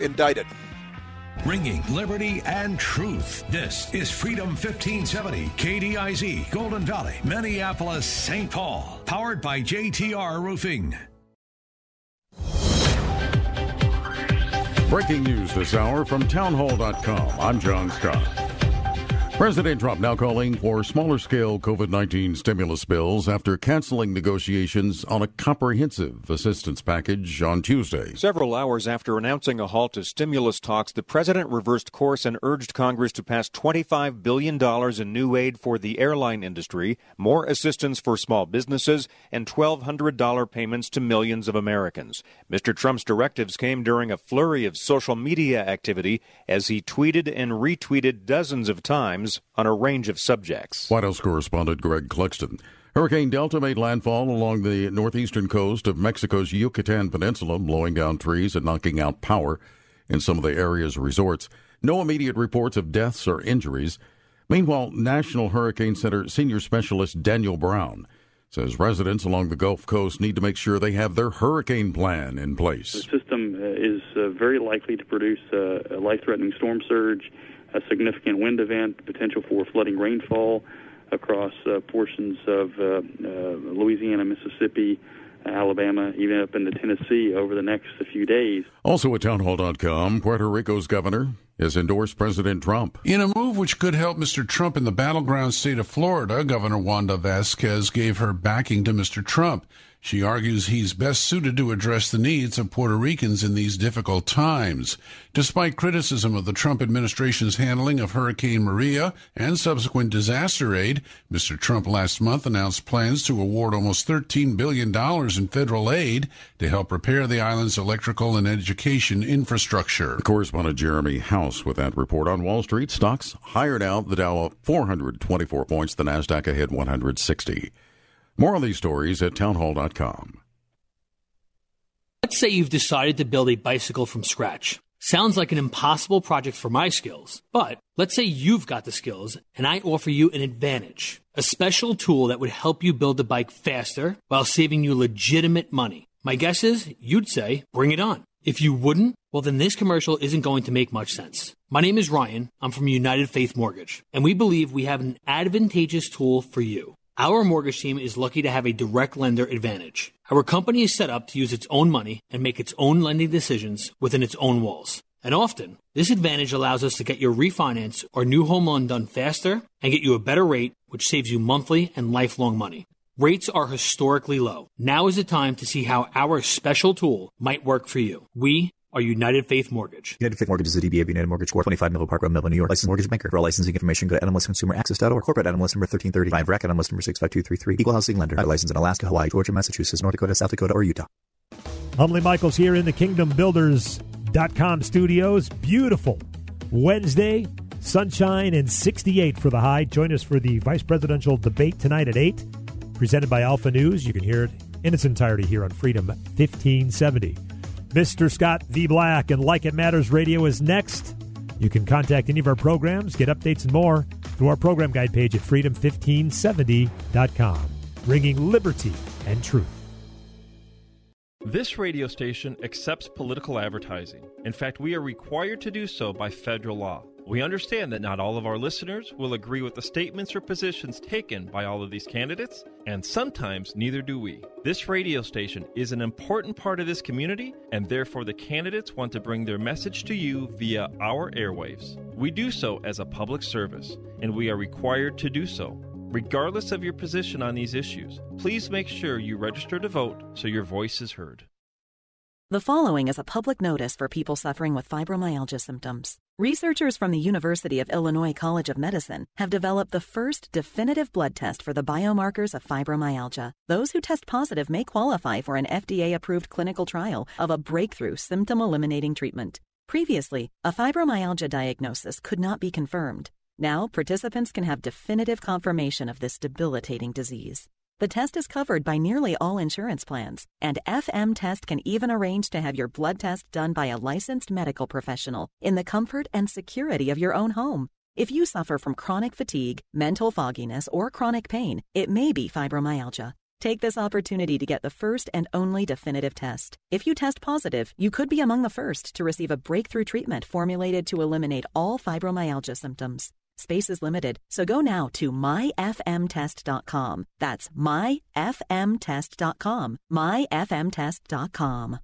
Indicted. Bringing liberty and truth. This is Freedom 1570, KDIZ, Golden Valley, Minneapolis, St. Paul. Powered by JTR Roofing. Breaking news this hour from townhall.com. I'm John Scott. President Trump now calling for smaller scale COVID 19 stimulus bills after canceling negotiations on a comprehensive assistance package on Tuesday. Several hours after announcing a halt to stimulus talks, the president reversed course and urged Congress to pass $25 billion in new aid for the airline industry, more assistance for small businesses, and $1,200 payments to millions of Americans. Mr. Trump's directives came during a flurry of social media activity as he tweeted and retweeted dozens of times on a range of subjects. White House correspondent Greg Clugston. Hurricane Delta made landfall along the northeastern coast of Mexico's Yucatan Peninsula, blowing down trees and knocking out power in some of the area's resorts. No immediate reports of deaths or injuries. Meanwhile, National Hurricane Center senior specialist Daniel Brown says residents along the Gulf Coast need to make sure they have their hurricane plan in place. The system uh, is uh, very likely to produce uh, a life threatening storm surge a significant wind event, potential for flooding rainfall across uh, portions of uh, uh, Louisiana, Mississippi, Alabama, even up into Tennessee over the next few days. Also at townhall.com, Puerto Rico's governor has endorsed President Trump. In a move which could help Mr. Trump in the battleground state of Florida, Governor Wanda Vázquez gave her backing to Mr. Trump. She argues he's best suited to address the needs of Puerto Ricans in these difficult times. Despite criticism of the Trump administration's handling of Hurricane Maria and subsequent disaster aid, Mr. Trump last month announced plans to award almost $13 billion in federal aid to help repair the island's electrical and education infrastructure. Correspondent Jeremy House with that report on Wall Street. Stocks hired out the Dow up 424 points, the NASDAQ ahead 160. More on these stories at townhall.com. Let's say you've decided to build a bicycle from scratch. Sounds like an impossible project for my skills, but let's say you've got the skills and I offer you an advantage. A special tool that would help you build the bike faster while saving you legitimate money. My guess is you'd say, bring it on. If you wouldn't, well, then this commercial isn't going to make much sense. My name is Ryan. I'm from United Faith Mortgage, and we believe we have an advantageous tool for you. Our mortgage team is lucky to have a direct lender advantage. Our company is set up to use its own money and make its own lending decisions within its own walls. And often, this advantage allows us to get your refinance or new home loan done faster and get you a better rate, which saves you monthly and lifelong money. Rates are historically low. Now is the time to see how our special tool might work for you. We are United Faith Mortgage. United Faith Mortgage is a DBA of United Mortgage Corp. 25 Melville Park Road, Melville, New York. Licensed mortgage banker. For all licensing information, go to nmlsconsumeraccess.org. Corporate NMLS number 1335. RAC NMLS number 65233. Equal housing lender. Not licensed in Alaska, Hawaii, Georgia, Massachusetts, North Dakota, South Dakota, or Utah. Humley Michaels here in the KingdomBuilders.com studios. Beautiful Wednesday. Sunshine and 68 for the high. Join us for the vice presidential debate tonight at 8. Presented by Alpha News. You can hear it in its entirety here on Freedom 1570. Mr. Scott V. Black and Like It Matters Radio is next. You can contact any of our programs, get updates and more through our program guide page at freedom1570.com. Bringing liberty and truth. This radio station accepts political advertising. In fact, we are required to do so by federal law. We understand that not all of our listeners will agree with the statements or positions taken by all of these candidates, and sometimes neither do we. This radio station is an important part of this community, and therefore the candidates want to bring their message to you via our airwaves. We do so as a public service, and we are required to do so. Regardless of your position on these issues, please make sure you register to vote so your voice is heard. The following is a public notice for people suffering with fibromyalgia symptoms. Researchers from the University of Illinois College of Medicine have developed the first definitive blood test for the biomarkers of fibromyalgia. Those who test positive may qualify for an FDA approved clinical trial of a breakthrough symptom eliminating treatment. Previously, a fibromyalgia diagnosis could not be confirmed. Now, participants can have definitive confirmation of this debilitating disease. The test is covered by nearly all insurance plans, and FM Test can even arrange to have your blood test done by a licensed medical professional in the comfort and security of your own home. If you suffer from chronic fatigue, mental fogginess, or chronic pain, it may be fibromyalgia. Take this opportunity to get the first and only definitive test. If you test positive, you could be among the first to receive a breakthrough treatment formulated to eliminate all fibromyalgia symptoms. Space is limited, so go now to myfmtest.com. That's myfmtest.com. myfmtest.com.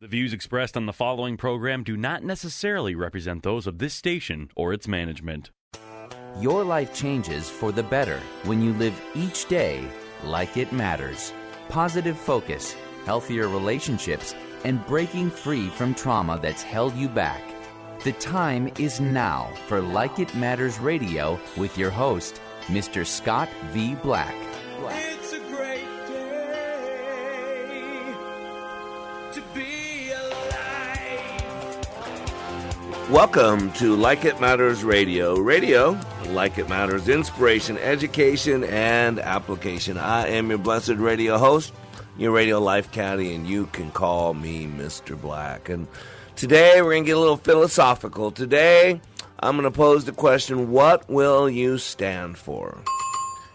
The views expressed on the following program do not necessarily represent those of this station or its management. Your life changes for the better when you live each day like it matters. Positive focus, healthier relationships, and breaking free from trauma that's held you back. The time is now for Like It Matters Radio with your host, Mr. Scott V. Black. It's a great day to be alive. Welcome to Like It Matters Radio. Radio, like it matters, inspiration, education, and application. I am your blessed radio host, your radio life caddy, and you can call me Mr. Black. And today we're going to get a little philosophical. Today I'm going to pose the question what will you stand for?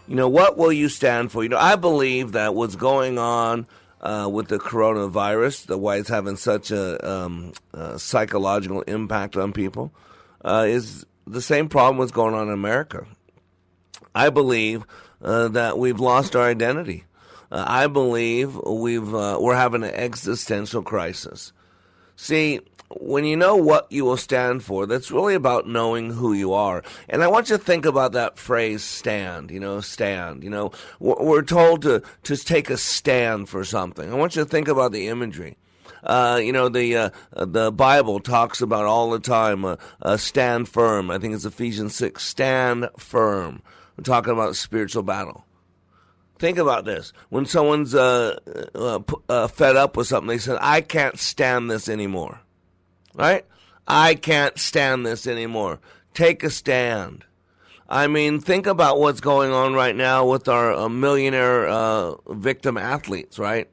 You know, what will you stand for? You know, I believe that what's going on uh, with the coronavirus, the why it's having such a, um, a psychological impact on people, uh, is the same problem that's going on in America. I believe uh, that we've lost our identity. Uh, I believe we've uh, we're having an existential crisis. See, when you know what you will stand for, that's really about knowing who you are. And I want you to think about that phrase stand, you know, stand. You know, we're told to, to take a stand for something. I want you to think about the imagery. Uh, you know, the uh, the Bible talks about all the time uh, uh, stand firm. I think it's Ephesians 6. Stand firm. We're talking about spiritual battle. Think about this. When someone's uh, uh, uh, fed up with something, they said, I can't stand this anymore. Right? I can't stand this anymore. Take a stand. I mean, think about what's going on right now with our uh, millionaire uh, victim athletes, right?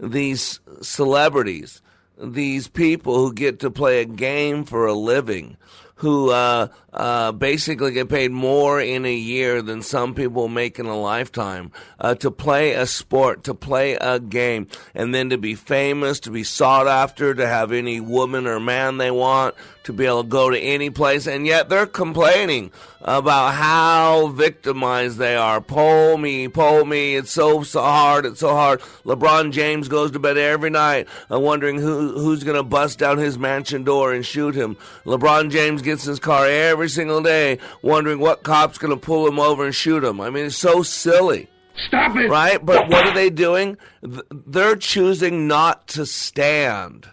These celebrities, these people who get to play a game for a living, who uh, uh, basically get paid more in a year than some people make in a lifetime uh, to play a sport, to play a game, and then to be famous, to be sought after, to have any woman or man they want, to be able to go to any place, and yet they're complaining about how victimized they are. Pull me, pull me. It's so so hard. It's so hard. LeBron James goes to bed every night uh, wondering who who's going to bust down his mansion door and shoot him. LeBron James gets in his car every single day wondering what cop's going to pull him over and shoot him. I mean, it's so silly. Stop it! Right? But what are they doing? They're choosing not to stand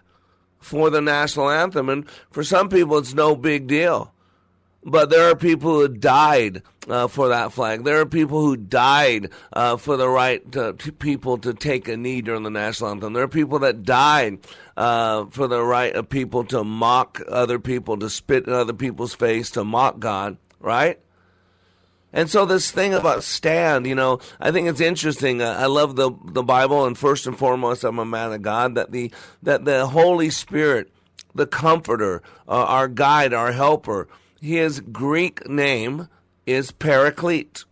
for the national anthem. And for some people, it's no big deal. But there are people who died uh, for that flag. There are people who died uh, for the right to, to, people to take a knee during the national anthem. There are people that died uh, for the right of people to mock other people, to spit in other people's face, to mock God, right? And so this thing about stand, you know, I think it's interesting. I love the the Bible, and first and foremost, I'm a man of God. That the that the Holy Spirit, the Comforter, uh, our guide, our helper, his Greek name is Paraclete.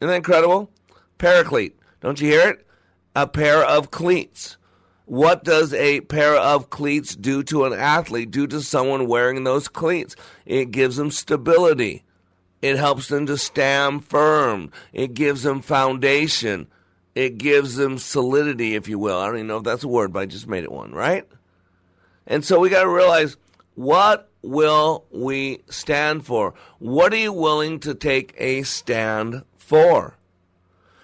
Isn't that incredible? Paraclete. Don't you hear it? A pair of cleats. What does a pair of cleats do to an athlete, do to someone wearing those cleats? It gives them stability. It helps them to stand firm. It gives them foundation. It gives them solidity, if you will. I don't even know if that's a word, but I just made it one, right? And so we got to realize what will we stand for? What are you willing to take a stand for?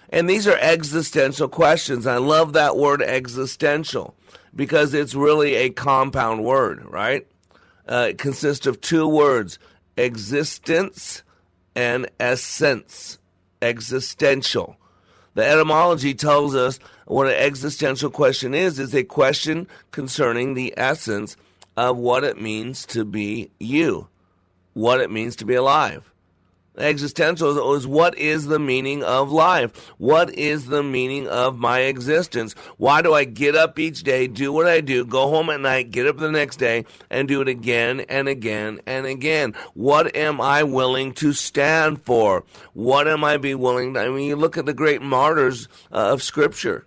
And these are existential questions. I love that word existential because it's really a compound word, right? Uh, it consists of two words existence and essence, existential. The etymology tells us what an existential question is is a question concerning the essence of what it means to be you, what it means to be alive. Existential is what is the meaning of life? What is the meaning of my existence? Why do I get up each day, do what I do, go home at night, get up the next day, and do it again and again and again? What am I willing to stand for? What am I be willing to? I mean, you look at the great martyrs uh, of Scripture.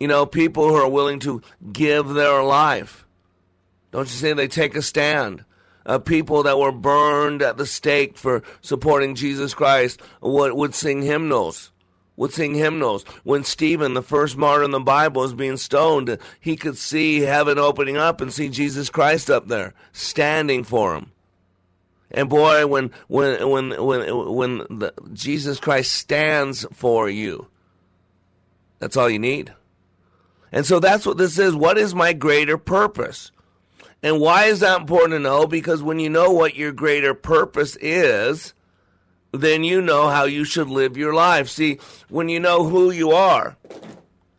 You know, people who are willing to give their life. Don't you say they take a stand? Uh, people that were burned at the stake for supporting Jesus Christ would, would sing hymnals. Would sing hymnals. When Stephen, the first martyr in the Bible, was being stoned, he could see heaven opening up and see Jesus Christ up there, standing for him. And boy, when when when when when the, Jesus Christ stands for you, that's all you need. And so that's what this is. What is my greater purpose? And why is that important to know? Because when you know what your greater purpose is, then you know how you should live your life. See, when you know who you are,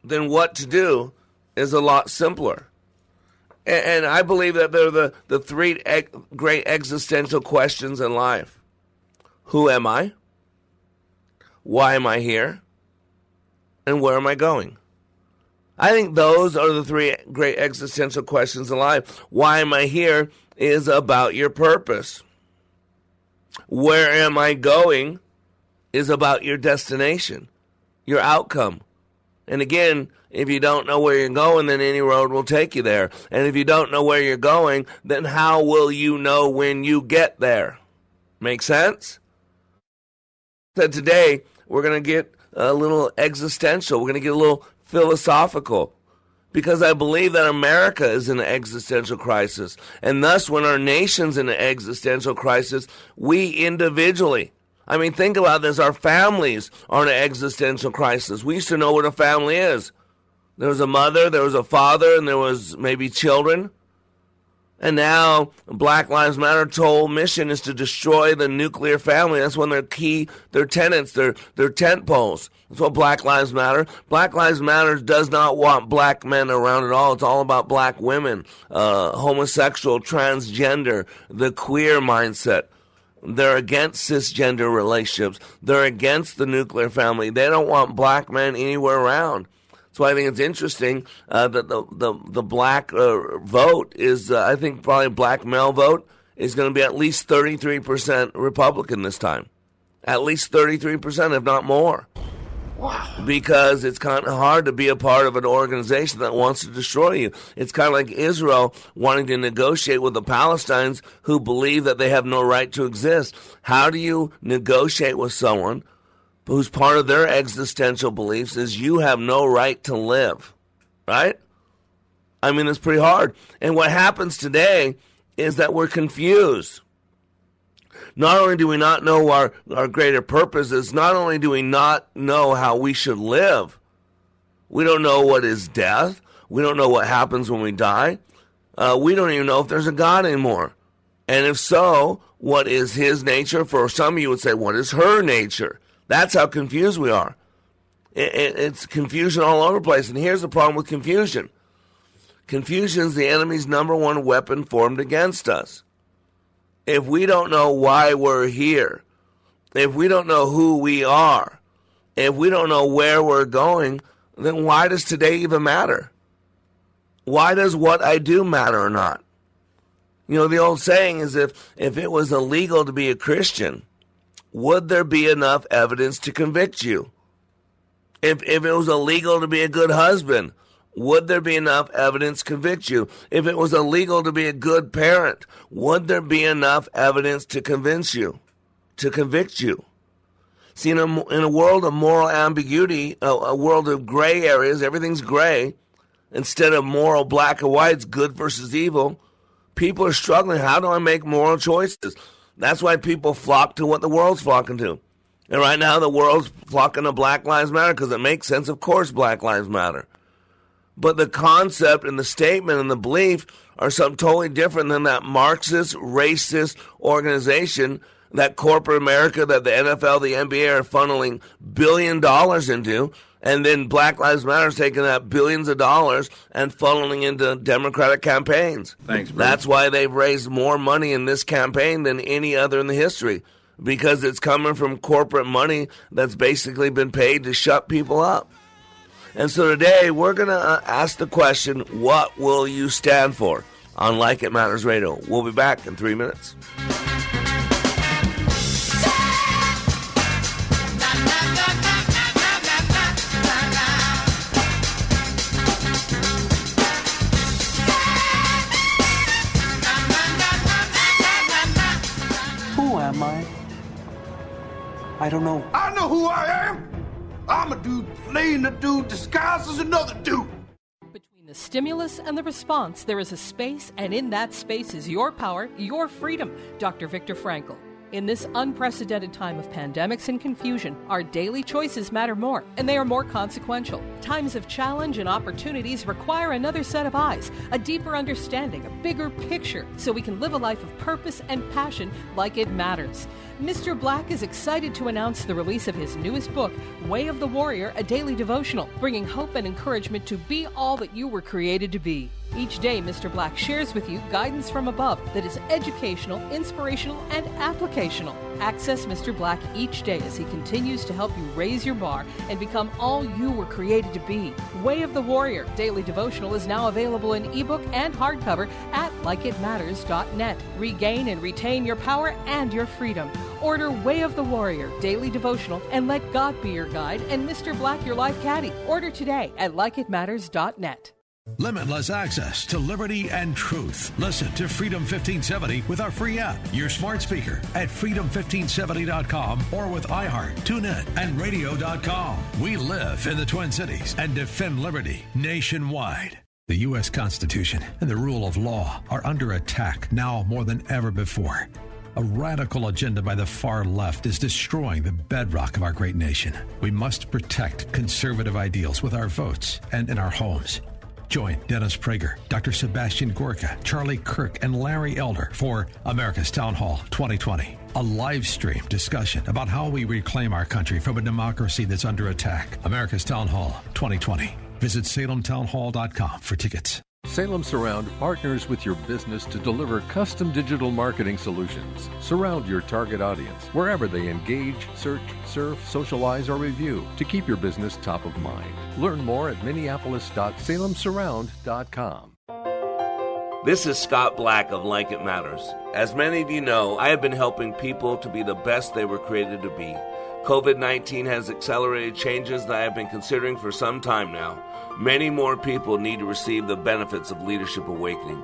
then what to do is a lot simpler. And, and I believe that they're the, the three ex- great existential questions in life Who am I? Why am I here? And where am I going? I think those are the three great existential questions in life. Why am I here is about your purpose. Where am I going is about your destination, your outcome. And again, if you don't know where you're going, then any road will take you there. And if you don't know where you're going, then how will you know when you get there? Make sense? So today, we're going to get a little existential. We're going to get a little philosophical because I believe that America is in an existential crisis. And thus, when our nation's in an existential crisis, we individually, I mean, think about this our families are in an existential crisis. We used to know what a family is. There was a mother, there was a father, and there was maybe children. And now Black Lives Matter whole mission is to destroy the nuclear family. That's one of their key, their tenants, their their tent poles. That's what Black Lives Matter. Black Lives Matter does not want black men around at all. It's all about black women, uh, homosexual, transgender, the queer mindset. They're against cisgender relationships. They're against the nuclear family. They don't want black men anywhere around. So I think it's interesting uh, that the the the black uh, vote is, uh, I think, probably black male vote is going to be at least thirty three percent Republican this time, at least thirty three percent, if not more. Wow. Because it's kind of hard to be a part of an organization that wants to destroy you. It's kind of like Israel wanting to negotiate with the Palestinians who believe that they have no right to exist. How do you negotiate with someone whose part of their existential beliefs is you have no right to live, right? I mean, it's pretty hard. And what happens today is that we're confused. Not only do we not know our, our greater purposes, not only do we not know how we should live, we don't know what is death. We don't know what happens when we die. Uh, we don't even know if there's a God anymore. And if so, what is his nature? For some you would say, what is her nature? That's how confused we are. it's confusion all over the place. And here's the problem with confusion confusion is the enemy's number one weapon formed against us. If we don't know why we're here, if we don't know who we are, if we don't know where we're going, then why does today even matter? Why does what I do matter or not? You know, the old saying is if, if it was illegal to be a Christian, would there be enough evidence to convict you? If, if it was illegal to be a good husband, would there be enough evidence to convict you? If it was illegal to be a good parent, would there be enough evidence to convince you, to convict you? See, in a, in a world of moral ambiguity, a, a world of gray areas, everything's gray, instead of moral black and whites, good versus evil, people are struggling. How do I make moral choices? That's why people flock to what the world's flocking to. And right now, the world's flocking to Black Lives Matter because it makes sense. Of course, Black Lives Matter. But the concept and the statement and the belief are something totally different than that Marxist, racist organization that corporate America that the NFL, the NBA are funneling billion dollars into. And then Black Lives Matter is taking that billions of dollars and funneling into Democratic campaigns. Thanks, Bruce. That's why they've raised more money in this campaign than any other in the history. Because it's coming from corporate money that's basically been paid to shut people up. And so today we're going to uh, ask the question what will you stand for on Like It Matters Radio? We'll be back in three minutes. I don't know. I know who I am. I'm a dude playing a dude disguised as another dude. Between the stimulus and the response, there is a space, and in that space is your power, your freedom. Dr. Viktor Frankl. In this unprecedented time of pandemics and confusion, our daily choices matter more, and they are more consequential. Times of challenge and opportunities require another set of eyes, a deeper understanding, a bigger picture, so we can live a life of purpose and passion like it matters. Mr. Black is excited to announce the release of his newest book, Way of the Warrior, a daily devotional, bringing hope and encouragement to be all that you were created to be. Each day, Mr. Black shares with you guidance from above that is educational, inspirational, and applicational. Access Mr. Black each day as he continues to help you raise your bar and become all you were created to be. Way of the Warrior Daily Devotional is now available in ebook and hardcover at likeitmatters.net. Regain and retain your power and your freedom. Order Way of the Warrior Daily Devotional and let God be your guide and Mr. Black your life caddy. Order today at likeitmatters.net. Limitless access to liberty and truth. Listen to Freedom 1570 with our free app, your smart speaker at freedom1570.com or with iHeart, TuneIn, and radio.com. We live in the Twin Cities and defend liberty nationwide. The U.S. Constitution and the rule of law are under attack now more than ever before. A radical agenda by the far left is destroying the bedrock of our great nation. We must protect conservative ideals with our votes and in our homes. Join Dennis Prager, Dr. Sebastian Gorka, Charlie Kirk, and Larry Elder for America's Town Hall 2020, a live stream discussion about how we reclaim our country from a democracy that's under attack. America's Town Hall 2020. Visit salemtownhall.com for tickets. Salem Surround partners with your business to deliver custom digital marketing solutions. Surround your target audience wherever they engage, search, surf, socialize, or review to keep your business top of mind. Learn more at minneapolis.salemsurround.com. This is Scott Black of Like It Matters. As many of you know, I have been helping people to be the best they were created to be. COVID 19 has accelerated changes that I have been considering for some time now. Many more people need to receive the benefits of Leadership Awakening.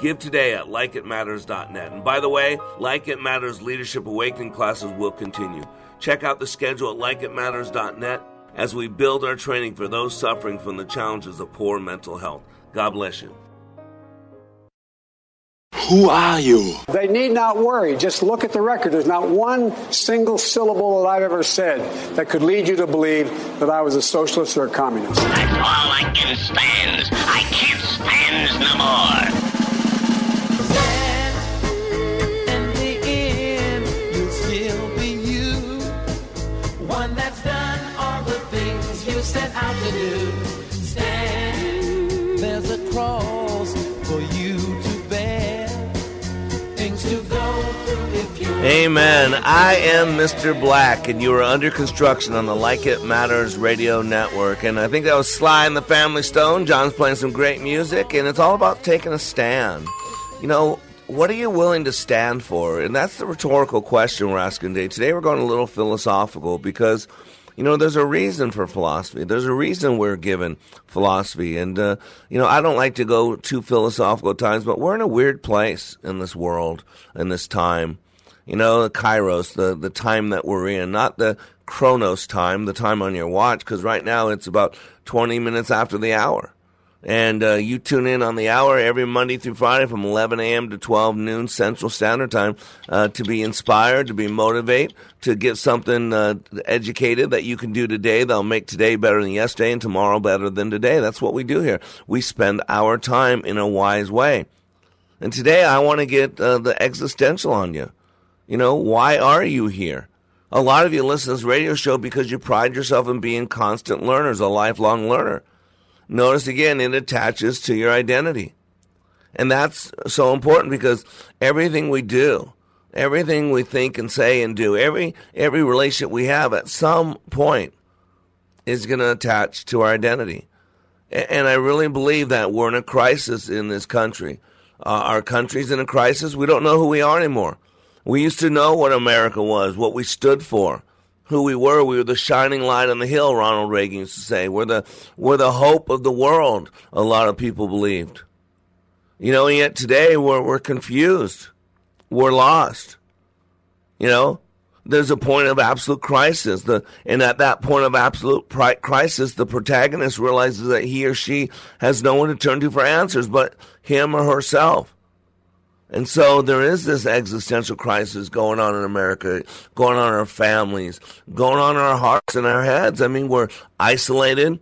Give today at likeitmatters.net. And by the way, Like It Matters Leadership Awakening classes will continue. Check out the schedule at likeitmatters.net as we build our training for those suffering from the challenges of poor mental health. God bless you. Who are you? They need not worry. Just look at the record. There's not one single syllable that I've ever said that could lead you to believe that I was a socialist or a communist. Amen. I am Mr. Black, and you are under construction on the Like It Matters radio network. And I think that was Sly and the Family Stone. John's playing some great music, and it's all about taking a stand. You know, what are you willing to stand for? And that's the rhetorical question we're asking today. Today we're going a little philosophical because, you know, there's a reason for philosophy. There's a reason we're given philosophy. And, uh, you know, I don't like to go too philosophical times, but we're in a weird place in this world, in this time. You know, the kairos, the, the time that we're in, not the chronos time, the time on your watch, because right now it's about 20 minutes after the hour. And uh, you tune in on the hour every Monday through Friday from 11 a.m. to 12 noon Central Standard Time uh, to be inspired, to be motivated, to get something uh, educated that you can do today that'll make today better than yesterday and tomorrow better than today. That's what we do here. We spend our time in a wise way. And today I want to get uh, the existential on you. You know, why are you here? A lot of you listen to this radio show because you pride yourself in being constant learners, a lifelong learner. Notice again, it attaches to your identity. And that's so important because everything we do, everything we think and say and do, every every relationship we have at some point is going to attach to our identity. And I really believe that we're in a crisis in this country. Uh, our country's in a crisis. We don't know who we are anymore. We used to know what America was, what we stood for who we were. We were the shining light on the hill, Ronald Reagan used to say. We're the, we're the hope of the world, a lot of people believed. You know, yet today we're, we're confused. We're lost. You know, there's a point of absolute crisis. The, and at that point of absolute pri- crisis, the protagonist realizes that he or she has no one to turn to for answers but him or herself. And so there is this existential crisis going on in America, going on in our families, going on in our hearts and our heads. I mean, we're isolated.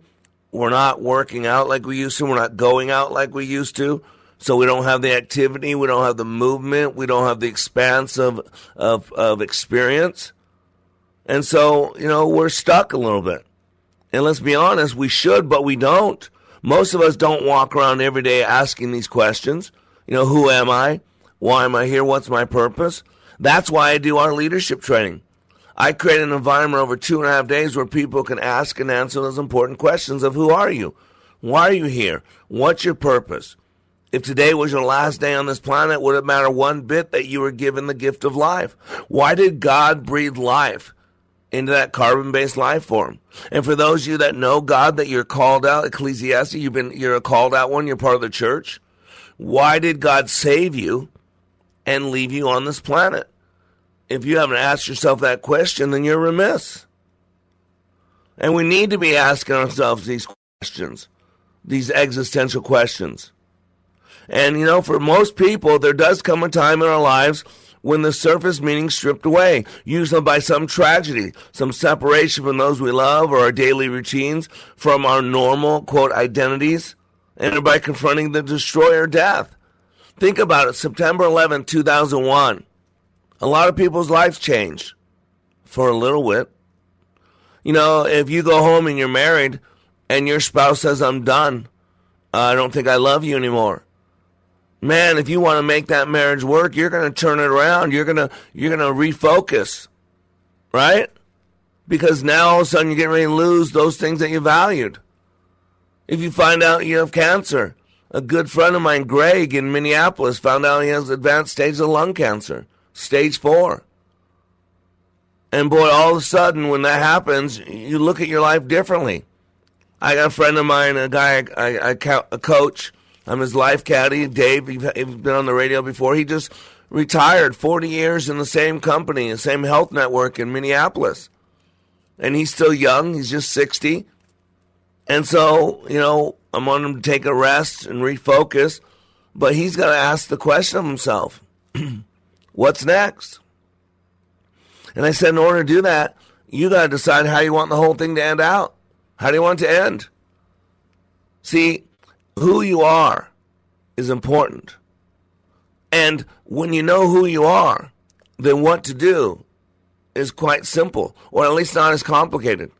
We're not working out like we used to. We're not going out like we used to. So we don't have the activity. We don't have the movement. We don't have the expanse of, of, of experience. And so, you know, we're stuck a little bit. And let's be honest, we should, but we don't. Most of us don't walk around every day asking these questions. You know, who am I? Why am I here? What's my purpose? That's why I do our leadership training. I create an environment over two and a half days where people can ask and answer those important questions of who are you? Why are you here? What's your purpose? If today was your last day on this planet, would it matter one bit that you were given the gift of life? Why did God breathe life into that carbon based life form? And for those of you that know God, that you're called out, Ecclesiastes, you've been, you're a called out one, you're part of the church. Why did God save you and leave you on this planet? If you haven't asked yourself that question, then you're remiss. And we need to be asking ourselves these questions, these existential questions. And you know, for most people, there does come a time in our lives when the surface meaning stripped away, usually by some tragedy, some separation from those we love or our daily routines, from our normal, quote, identities, and by confronting the destroyer death. Think about it September 11, 2001. A lot of people's lives changed for a little bit. You know, if you go home and you're married and your spouse says, I'm done, uh, I don't think I love you anymore. Man, if you want to make that marriage work, you're going to turn it around. You're going to you're going to refocus. Right? Because now all of a sudden you're getting ready to lose those things that you valued. If you find out you have cancer, a good friend of mine, Greg in Minneapolis, found out he has advanced stage of lung cancer, stage four. And boy, all of a sudden, when that happens, you look at your life differently. I got a friend of mine, a guy, I, I, I a coach. I'm his life caddy, Dave. You've, been on the radio before. He just retired 40 years in the same company, the same health network in Minneapolis. And he's still young. He's just 60. And so, you know, I want him to take a rest and refocus. But he's got to ask the question of himself what's next? And I said, in order to do that, you got to decide how you want the whole thing to end out. How do you want it to end? See, who you are is important. And when you know who you are, then what to do is quite simple, or at least not as complicated.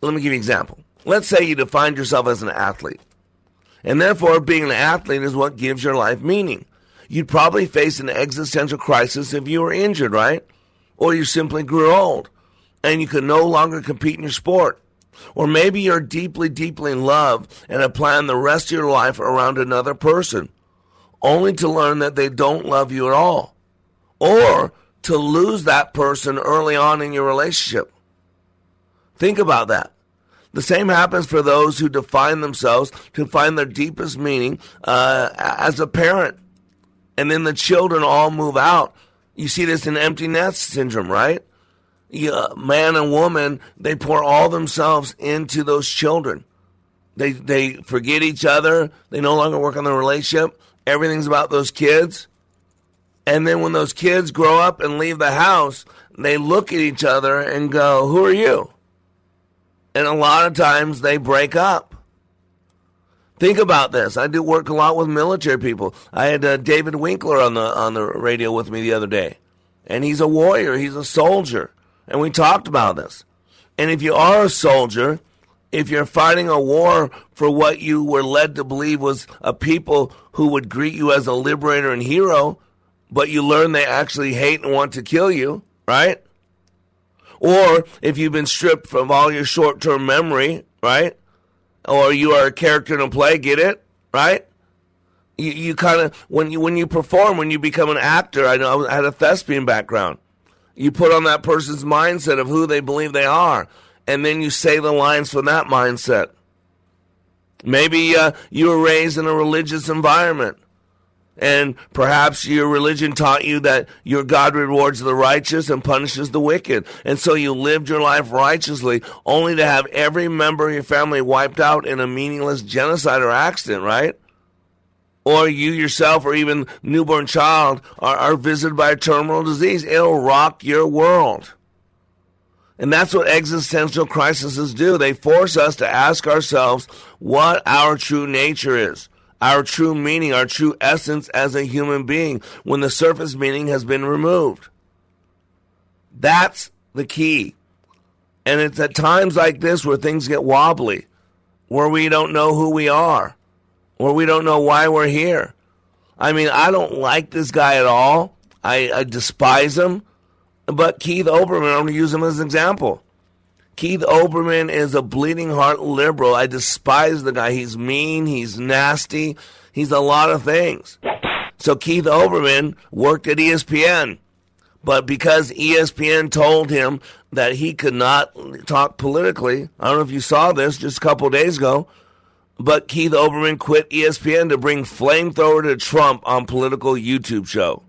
Let me give you an example. Let's say you defined yourself as an athlete, and therefore being an athlete is what gives your life meaning. You'd probably face an existential crisis if you were injured, right? Or you simply grew old and you could no longer compete in your sport. Or maybe you're deeply, deeply in love and have planned the rest of your life around another person, only to learn that they don't love you at all. Or to lose that person early on in your relationship. Think about that. The same happens for those who define themselves to find their deepest meaning uh, as a parent. And then the children all move out. You see this in empty nest syndrome, right? You, man and woman, they pour all themselves into those children. They they forget each other. They no longer work on the relationship. Everything's about those kids. And then when those kids grow up and leave the house, they look at each other and go, "Who are you?" And a lot of times they break up. Think about this. I do work a lot with military people. I had uh, David Winkler on the on the radio with me the other day, and he's a warrior. He's a soldier, and we talked about this. And if you are a soldier, if you're fighting a war for what you were led to believe was a people who would greet you as a liberator and hero, but you learn they actually hate and want to kill you, right? Or if you've been stripped from all your short term memory, right? Or you are a character in a play, get it? Right? You, you kind of, when you, when you perform, when you become an actor, I know I had a thespian background. You put on that person's mindset of who they believe they are, and then you say the lines from that mindset. Maybe uh, you were raised in a religious environment and perhaps your religion taught you that your God rewards the righteous and punishes the wicked. And so you lived your life righteously only to have every member of your family wiped out in a meaningless genocide or accident, right? Or you yourself or even newborn child are, are visited by a terminal disease. It'll rock your world. And that's what existential crises do. They force us to ask ourselves what our true nature is our true meaning, our true essence as a human being when the surface meaning has been removed. That's the key. And it's at times like this where things get wobbly, where we don't know who we are, where we don't know why we're here. I mean, I don't like this guy at all. I, I despise him. But Keith Olbermann, I'm going to use him as an example. Keith Olbermann is a bleeding heart liberal. I despise the guy. He's mean. He's nasty. He's a lot of things. So Keith Olbermann worked at ESPN. But because ESPN told him that he could not talk politically, I don't know if you saw this just a couple days ago, but Keith Olbermann quit ESPN to bring flamethrower to Trump on political YouTube show.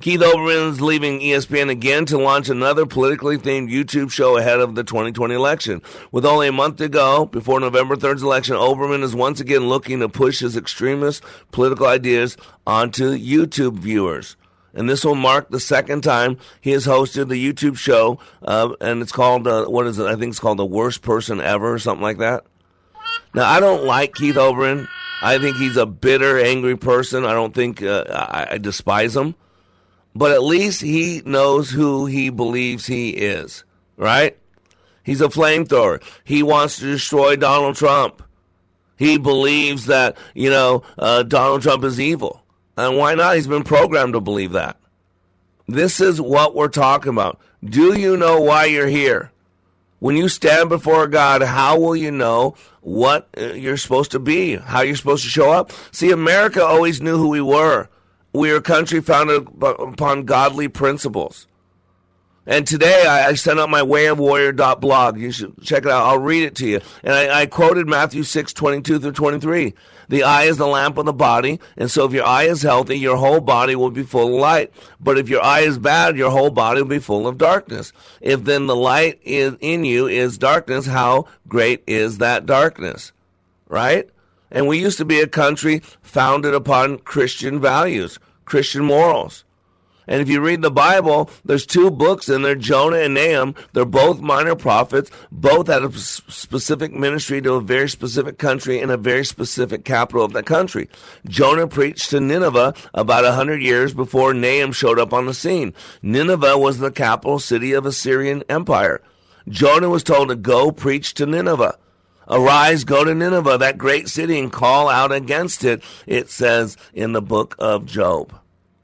Keith Olbermann is leaving ESPN again to launch another politically themed YouTube show ahead of the 2020 election. With only a month to go before November 3rd's election, Olbermann is once again looking to push his extremist political ideas onto YouTube viewers. And this will mark the second time he has hosted the YouTube show, uh, and it's called, uh, what is it? I think it's called The Worst Person Ever, or something like that. Now, I don't like Keith Olbermann. I think he's a bitter, angry person. I don't think, uh, I, I despise him but at least he knows who he believes he is, right? He's a flamethrower. He wants to destroy Donald Trump. He believes that, you know, uh, Donald Trump is evil. And why not? He's been programmed to believe that. This is what we're talking about. Do you know why you're here? When you stand before God, how will you know what uh, you're supposed to be? How you're supposed to show up? See, America always knew who we were. We are a country founded upon godly principles. And today I, sent out my wayofwarrior.blog. You should check it out. I'll read it to you. And I, I quoted Matthew 6, 22 through 23. The eye is the lamp of the body. And so if your eye is healthy, your whole body will be full of light. But if your eye is bad, your whole body will be full of darkness. If then the light is in you is darkness, how great is that darkness? Right? And we used to be a country founded upon Christian values, Christian morals. And if you read the Bible, there's two books in there, Jonah and Nahum. They're both minor prophets. Both had a specific ministry to a very specific country in a very specific capital of that country. Jonah preached to Nineveh about a hundred years before Nahum showed up on the scene. Nineveh was the capital city of Assyrian Empire. Jonah was told to go preach to Nineveh. Arise, go to Nineveh, that great city, and call out against it, it says in the book of Job.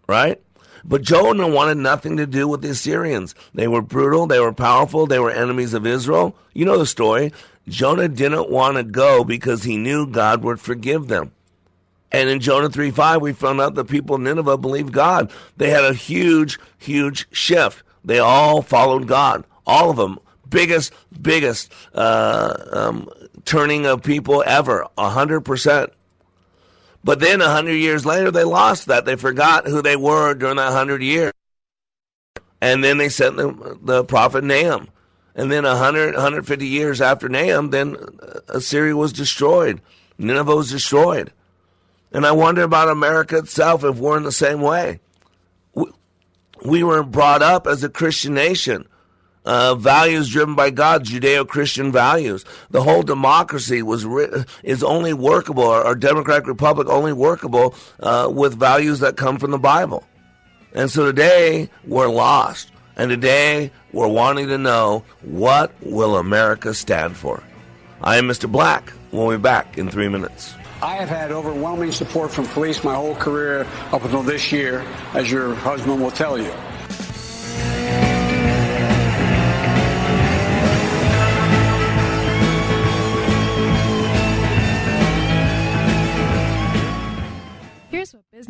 Right? But Jonah wanted nothing to do with the Assyrians. They were brutal, they were powerful, they were enemies of Israel. You know the story. Jonah didn't want to go because he knew God would forgive them. And in Jonah 3 5, we found out the people of Nineveh believed God. They had a huge, huge shift. They all followed God. All of them. Biggest, biggest uh, um, turning of people ever, 100%. But then 100 years later, they lost that. They forgot who they were during that 100 years. And then they sent the, the prophet Nahum. And then 100, 150 years after Nahum, then Assyria was destroyed. Nineveh was destroyed. And I wonder about America itself if we're in the same way. We, we were brought up as a Christian nation. Uh, values driven by God, Judeo-Christian values. The whole democracy was is only workable, our democratic republic only workable uh, with values that come from the Bible. And so today we're lost. And today we're wanting to know what will America stand for. I am Mr. Black. We'll be back in three minutes. I have had overwhelming support from police my whole career up until this year, as your husband will tell you.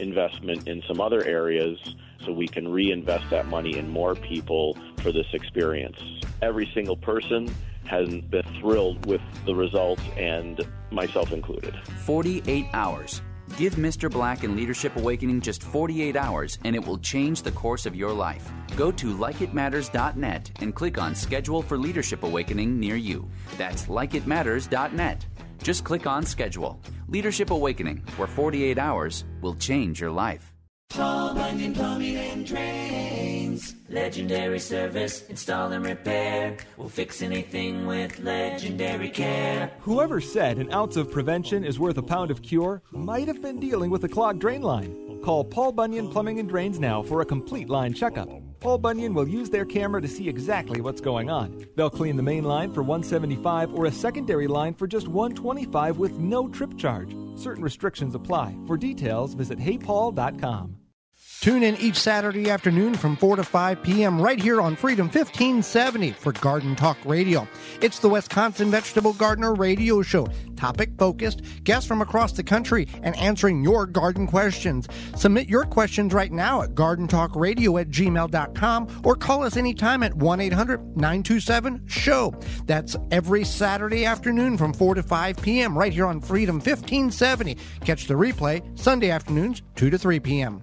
investment in some other areas so we can reinvest that money in more people for this experience. Every single person has been thrilled with the results, and myself included. 48 hours. Give Mr. Black and Leadership Awakening just 48 hours, and it will change the course of your life. Go to likeitmatters.net and click on Schedule for Leadership Awakening near you. That's likeitmatters.net. Just click on Schedule. Leadership Awakening, where 48 hours will change your life. Paul Bunyan Plumbing and Drains. Legendary service, install and repair. We'll fix anything with legendary care. Whoever said an ounce of prevention is worth a pound of cure might have been dealing with a clogged drain line. Call Paul Bunyan Plumbing and Drains now for a complete line checkup. Paul Bunyan will use their camera to see exactly what's going on. They'll clean the main line for 175 or a secondary line for just 125 with no trip charge. Certain restrictions apply. For details, visit heypaul.com. Tune in each Saturday afternoon from 4 to 5 p.m. right here on Freedom 1570 for Garden Talk Radio. It's the Wisconsin Vegetable Gardener Radio Show, topic focused, guests from across the country, and answering your garden questions. Submit your questions right now at gardentalkradio at gmail.com or call us anytime at 1 800 927 SHOW. That's every Saturday afternoon from 4 to 5 p.m. right here on Freedom 1570. Catch the replay Sunday afternoons 2 to 3 p.m.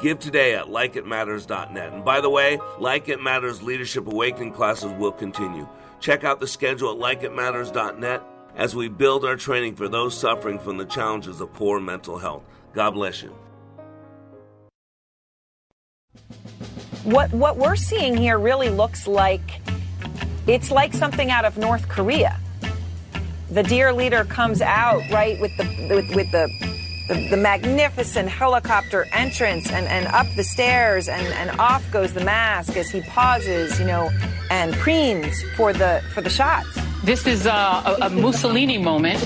Give today at likeitmatters.net. And by the way, Like It Matters Leadership Awakening classes will continue. Check out the schedule at likeitmatters.net as we build our training for those suffering from the challenges of poor mental health. God bless you. What what we're seeing here really looks like it's like something out of North Korea. The dear leader comes out right with the with, with the the, the, magnificent helicopter entrance and, and up the stairs and, and off goes the mask as he pauses, you know, and preens for the for the shots. This is uh, a, a Mussolini moment.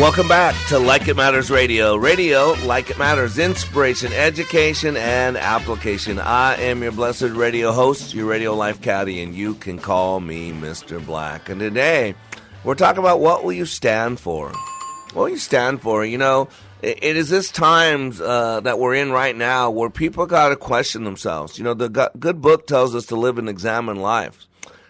Welcome back to Like It Matters Radio. Radio, like it matters, inspiration, education, and application. I am your blessed radio host, your radio life caddy, and you can call me Mr. Black. And today, we're talking about what will you stand for? What will you stand for? You know, it, is this times uh, that we're in right now where people got to question themselves. You know, the good book tells us to live and examine life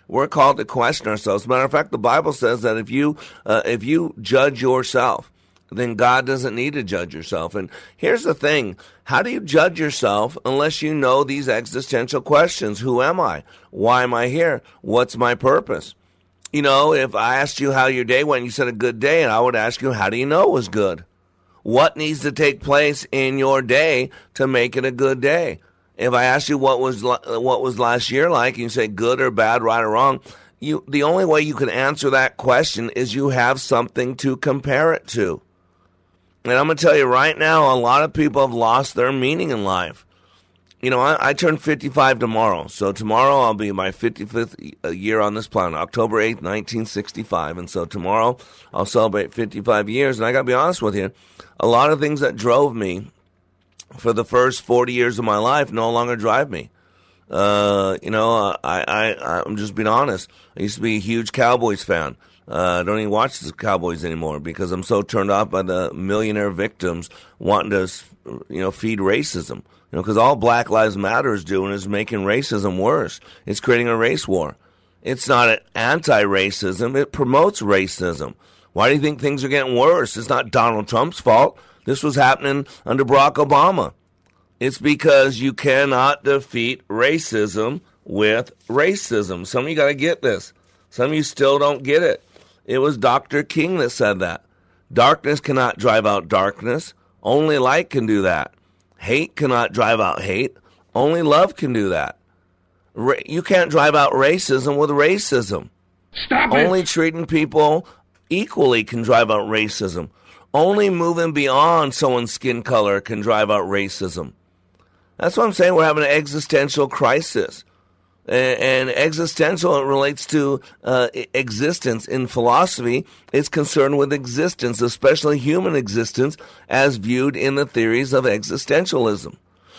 we're called to question ourselves. Matter of fact, the Bible says that if you uh, if you judge yourself, then God doesn't need to judge yourself. And here's the thing how do you judge yourself unless you know these existential questions? Who am I? Why am I here? What's my purpose? You know, if I asked you how your day went, you said a good day, and I would ask you, how do you know it was good? What needs to take place in your day to make it a good day? If I ask you what was what was last year like, and you say good or bad, right or wrong, you the only way you can answer that question is you have something to compare it to. And I'm going to tell you right now, a lot of people have lost their meaning in life. You know, I, I turn 55 tomorrow. So tomorrow I'll be my 55th uh, year on this planet, October 8th, 1965. And so tomorrow I'll celebrate 55 years. And I got to be honest with you, a lot of things that drove me for the first 40 years of my life no longer drive me. Uh, you know, I, I, I'm just being honest. I used to be a huge Cowboys fan. Uh, I don't even watch the Cowboys anymore because I'm so turned off by the millionaire victims wanting to, you know, feed racism. You know, because all Black Lives Matter is doing is making racism worse. It's creating a race war. It's not an anti-racism; it promotes racism. Why do you think things are getting worse? It's not Donald Trump's fault. This was happening under Barack Obama. It's because you cannot defeat racism with racism. Some of you got to get this. Some of you still don't get it. It was Dr. King that said that. Darkness cannot drive out darkness. Only light can do that. Hate cannot drive out hate. Only love can do that. You can't drive out racism with racism. Stop it. Only treating people equally can drive out racism. Only moving beyond someone's skin color can drive out racism. That's what I'm saying. We're having an existential crisis and existential it relates to uh, existence in philosophy it's concerned with existence especially human existence as viewed in the theories of existentialism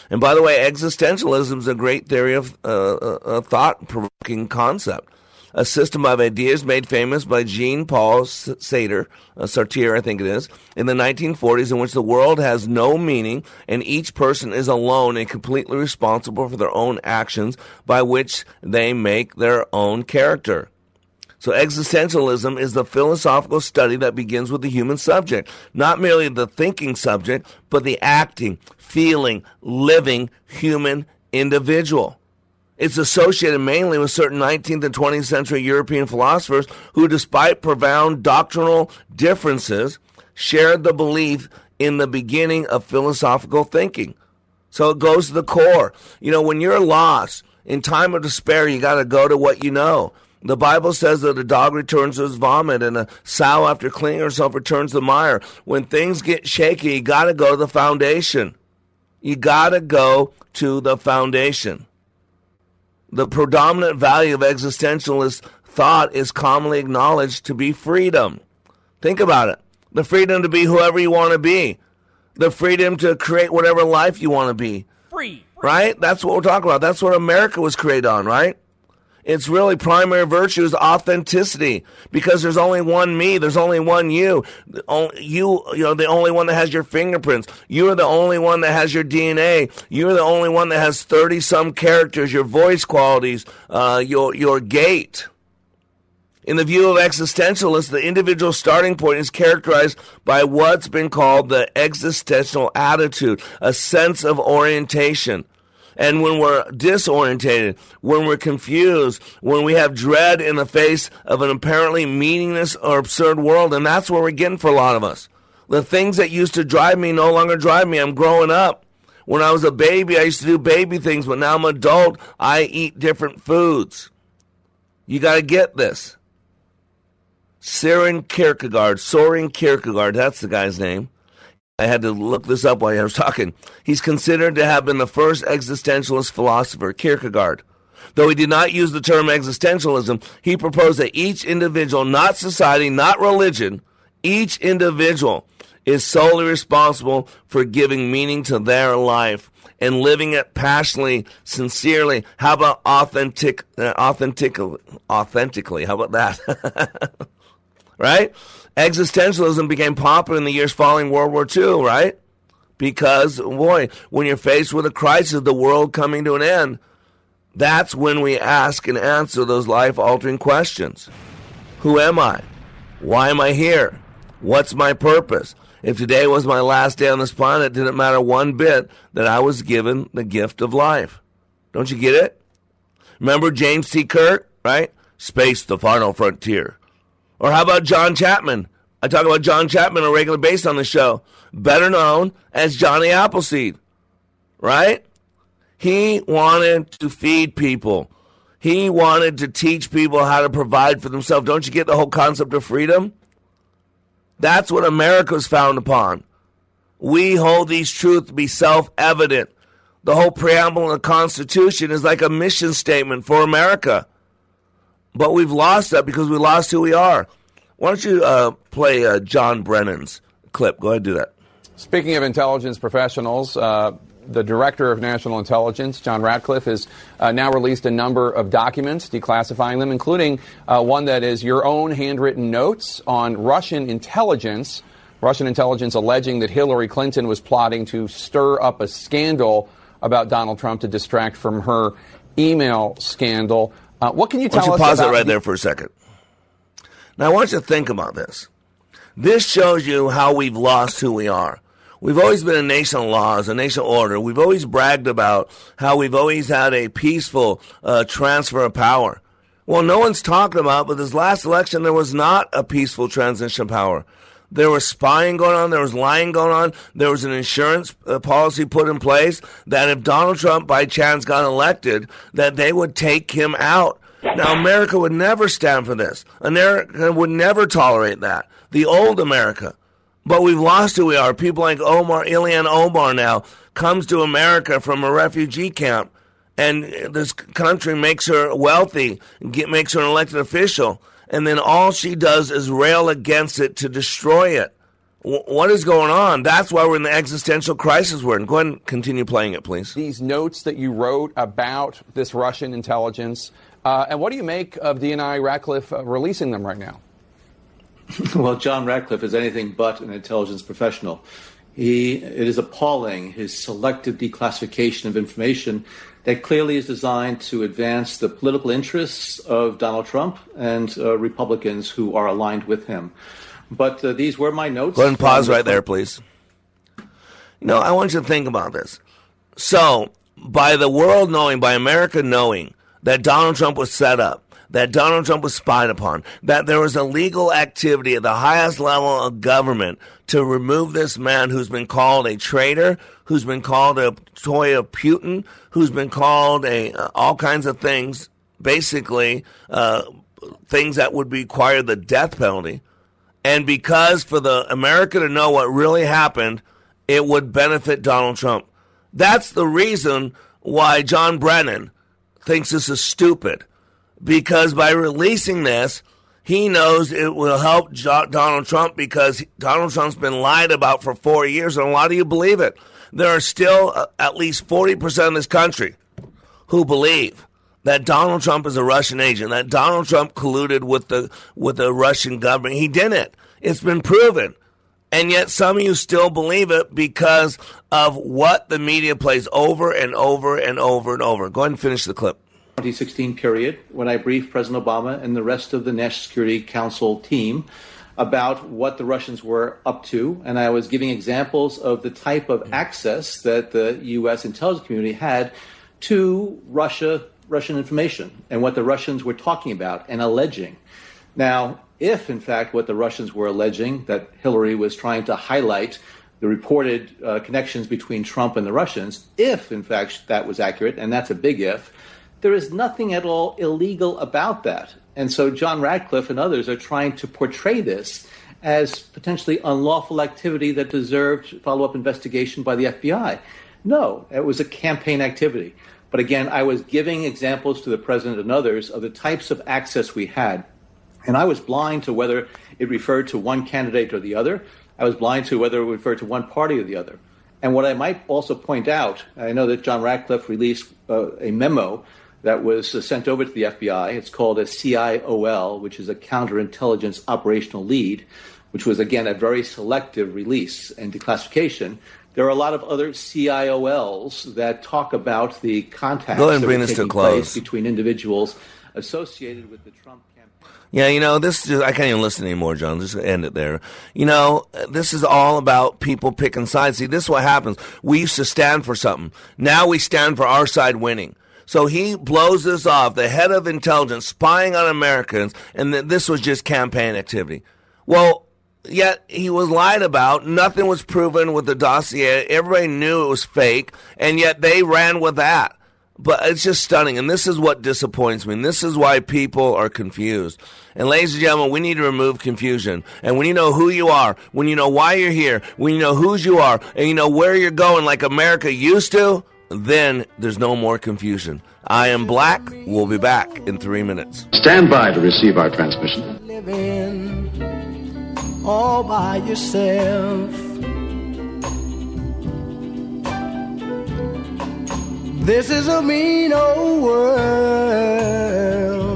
and by the way existentialism is a great theory of uh, uh a thought-provoking concept a system of ideas made famous by Jean Paul Sartre, uh, Sartre, I think it is, in the 1940s, in which the world has no meaning and each person is alone and completely responsible for their own actions by which they make their own character. So existentialism is the philosophical study that begins with the human subject, not merely the thinking subject, but the acting, feeling, living human individual. It's associated mainly with certain 19th and 20th century European philosophers who, despite profound doctrinal differences, shared the belief in the beginning of philosophical thinking. So it goes to the core. You know, when you're lost, in time of despair, you got to go to what you know. The Bible says that a dog returns to his vomit and a sow, after cleaning herself, returns to the mire. When things get shaky, you got to go to the foundation. You got to go to the foundation. The predominant value of existentialist thought is commonly acknowledged to be freedom. Think about it the freedom to be whoever you want to be, the freedom to create whatever life you want to be. Free. Right? That's what we're talking about. That's what America was created on, right? It's really primary virtue is authenticity because there's only one me. There's only one you. You, you know, the only one that has your fingerprints. You are the only one that has your DNA. You're the only one that has 30 some characters, your voice qualities, uh, your, your gait. In the view of existentialists, the individual starting point is characterized by what's been called the existential attitude, a sense of orientation. And when we're disorientated, when we're confused, when we have dread in the face of an apparently meaningless or absurd world, and that's where we're getting for a lot of us. The things that used to drive me no longer drive me. I'm growing up. When I was a baby, I used to do baby things, but now I'm an adult, I eat different foods. You got to get this. Søren Kierkegaard, Soren Kierkegaard, that's the guy's name. I had to look this up while I was talking. He's considered to have been the first existentialist philosopher, Kierkegaard. Though he did not use the term existentialism, he proposed that each individual, not society, not religion, each individual is solely responsible for giving meaning to their life and living it passionately, sincerely. How about authentic, uh, authentic, authentically? How about that? right? Existentialism became popular in the years following World War II, right? Because, boy, when you're faced with a crisis, the world coming to an end, that's when we ask and answer those life altering questions Who am I? Why am I here? What's my purpose? If today was my last day on this planet, it didn't matter one bit that I was given the gift of life. Don't you get it? Remember James T. Kirk, right? Space, the final frontier. Or how about John Chapman? I talk about John Chapman on a regular basis on the show, better known as Johnny Appleseed, right? He wanted to feed people. He wanted to teach people how to provide for themselves. Don't you get the whole concept of freedom? That's what America was founded upon. We hold these truths to be self evident. The whole preamble in the Constitution is like a mission statement for America. But we've lost that because we lost who we are. Why don't you uh, play uh, John Brennan's clip? Go ahead and do that. Speaking of intelligence professionals, uh, the Director of National Intelligence, John Ratcliffe, has uh, now released a number of documents declassifying them, including uh, one that is your own handwritten notes on Russian intelligence. Russian intelligence alleging that Hillary Clinton was plotting to stir up a scandal about Donald Trump to distract from her email scandal. Uh, what can you tell Why don't us you pause it right the- there for a second? Now, I want you to think about this. This shows you how we've lost who we are. We've always been a nation of laws, a nation of order. We've always bragged about how we've always had a peaceful uh, transfer of power. Well, no one's talking about, but this last election, there was not a peaceful transition of power. There was spying going on. There was lying going on. There was an insurance uh, policy put in place that if Donald Trump by chance got elected, that they would take him out. Now, America would never stand for this. America would never tolerate that. The old America. But we've lost who we are. People like Omar, Ilhan Omar now comes to America from a refugee camp, and this country makes her wealthy, get, makes her an elected official, and then all she does is rail against it to destroy it. W- what is going on? That's why we're in the existential crisis we're in. Go ahead and continue playing it, please. These notes that you wrote about this Russian intelligence, uh, and what do you make of DNI Ratcliffe uh, releasing them right now? Well, John Ratcliffe is anything but an intelligence professional. He, it is appalling his selective declassification of information that clearly is designed to advance the political interests of Donald Trump and uh, Republicans who are aligned with him. But uh, these were my notes. Go ahead and pause right there, please. No, I want you to think about this. So, by the world knowing, by America knowing that Donald Trump was set up, that Donald Trump was spied upon, that there was illegal activity at the highest level of government to remove this man who's been called a traitor, who's been called a toy of Putin, who's been called a uh, all kinds of things, basically uh, things that would require the death penalty. And because for the America to know what really happened, it would benefit Donald Trump. That's the reason why John Brennan thinks this is stupid. Because by releasing this, he knows it will help Donald Trump because Donald Trump's been lied about for four years, and a lot of you believe it. There are still uh, at least 40% of this country who believe that Donald Trump is a Russian agent, that Donald Trump colluded with the with the Russian government. He didn't. It's been proven. And yet some of you still believe it because of what the media plays over and over and over and over. Go ahead and finish the clip. 2016 period when I briefed President Obama and the rest of the National Security Council team about what the Russians were up to, and I was giving examples of the type of access that the U.S. intelligence community had to Russia, Russian information, and what the Russians were talking about and alleging. Now, if in fact what the Russians were alleging that Hillary was trying to highlight the reported uh, connections between Trump and the Russians, if in fact that was accurate, and that's a big if, there is nothing at all illegal about that. And so John Ratcliffe and others are trying to portray this as potentially unlawful activity that deserved follow up investigation by the FBI. No, it was a campaign activity. But again, I was giving examples to the president and others of the types of access we had. And I was blind to whether it referred to one candidate or the other. I was blind to whether it referred to one party or the other. And what I might also point out, I know that John Ratcliffe released uh, a memo that was uh, sent over to the FBI. It's called a CIOL, which is a counterintelligence operational lead, which was again a very selective release and declassification. There are a lot of other CIOLs that talk about the contacts Go ahead and bring this to close. between individuals associated with the Trump campaign. Yeah, you know, this is, I can't even listen anymore, John. Just end it there. You know, this is all about people picking sides. See, this is what happens. We used to stand for something. Now we stand for our side winning. So he blows this off, the head of intelligence spying on Americans, and that this was just campaign activity. Well, yet he was lied about. Nothing was proven with the dossier. Everybody knew it was fake, and yet they ran with that. But it's just stunning, and this is what disappoints me. And this is why people are confused. And ladies and gentlemen, we need to remove confusion. And when you know who you are, when you know why you're here, when you know whose you are, and you know where you're going like America used to, then there's no more confusion. I am black. We'll be back in three minutes. Stand by to receive our transmission. Living all by yourself. This is a mean old world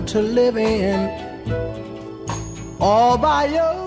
to live in all by yourself.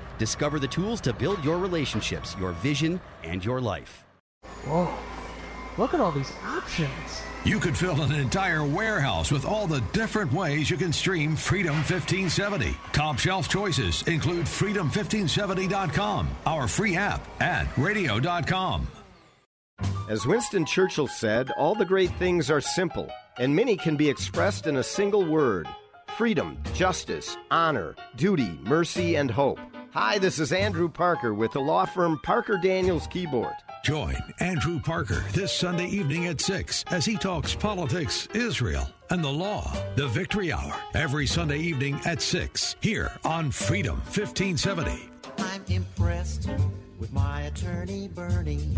Discover the tools to build your relationships, your vision, and your life. Whoa. Look at all these options. You could fill an entire warehouse with all the different ways you can stream Freedom 1570. Top shelf choices include freedom1570.com, our free app, and radio.com. As Winston Churchill said, all the great things are simple, and many can be expressed in a single word freedom, justice, honor, duty, mercy, and hope. Hi, this is Andrew Parker with the law firm Parker Daniels Kibort. Join Andrew Parker this Sunday evening at 6 as he talks politics, Israel, and the law. The Victory Hour, every Sunday evening at 6, here on Freedom 1570. I'm impressed with my attorney, Bernie.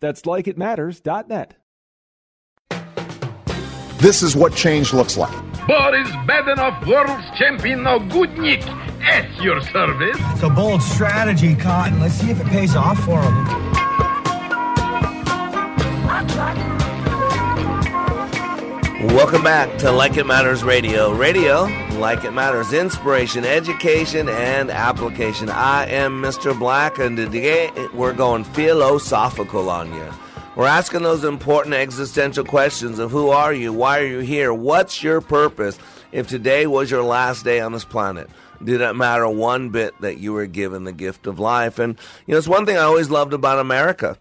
That's likeitmatters.net. This is what change looks like. Boris Badenov, world champion of Goodnik, at your service. It's a bold strategy, Cotton. Let's see if it pays off for him. Welcome back to Like It Matters Radio. Radio, like it matters, inspiration, education, and application. I am Mr. Black, and today we're going philosophical on you. We're asking those important existential questions of who are you? Why are you here? What's your purpose? If today was your last day on this planet, did it matter one bit that you were given the gift of life? And, you know, it's one thing I always loved about America.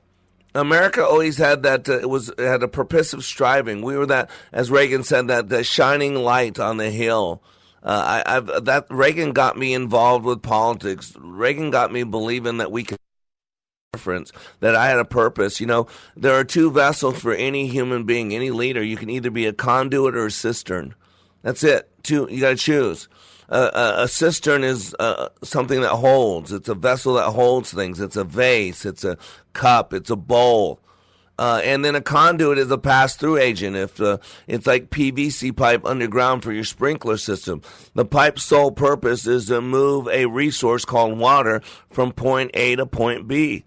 America always had that. Uh, it was it had a purposive striving. We were that, as Reagan said, that the shining light on the hill. Uh, I, I've, that Reagan got me involved with politics. Reagan got me believing that we could difference, that I had a purpose. You know, there are two vessels for any human being, any leader. You can either be a conduit or a cistern. That's it. Two, you got to choose. Uh, a, a cistern is uh, something that holds. It's a vessel that holds things. It's a vase. It's a cup. It's a bowl. Uh, and then a conduit is a pass-through agent. If uh, it's like PVC pipe underground for your sprinkler system, the pipe's sole purpose is to move a resource called water from point A to point B.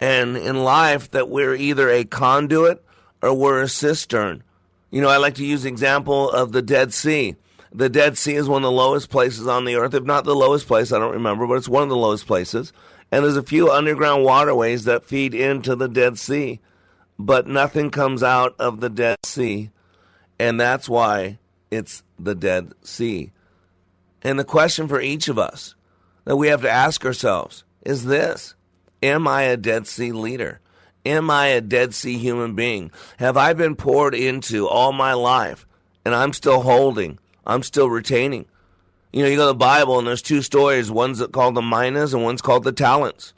And in life, that we're either a conduit or we're a cistern. You know, I like to use the example of the Dead Sea. The Dead Sea is one of the lowest places on the earth, if not the lowest place. I don't remember, but it's one of the lowest places. And there's a few underground waterways that feed into the Dead Sea but nothing comes out of the Dead Sea. And that's why it's the Dead Sea. And the question for each of us that we have to ask ourselves is this Am I a Dead Sea leader? Am I a Dead Sea human being? Have I been poured into all my life and I'm still holding? I'm still retaining. You know, you go to the Bible and there's two stories. One's called the minas and one's called the talents.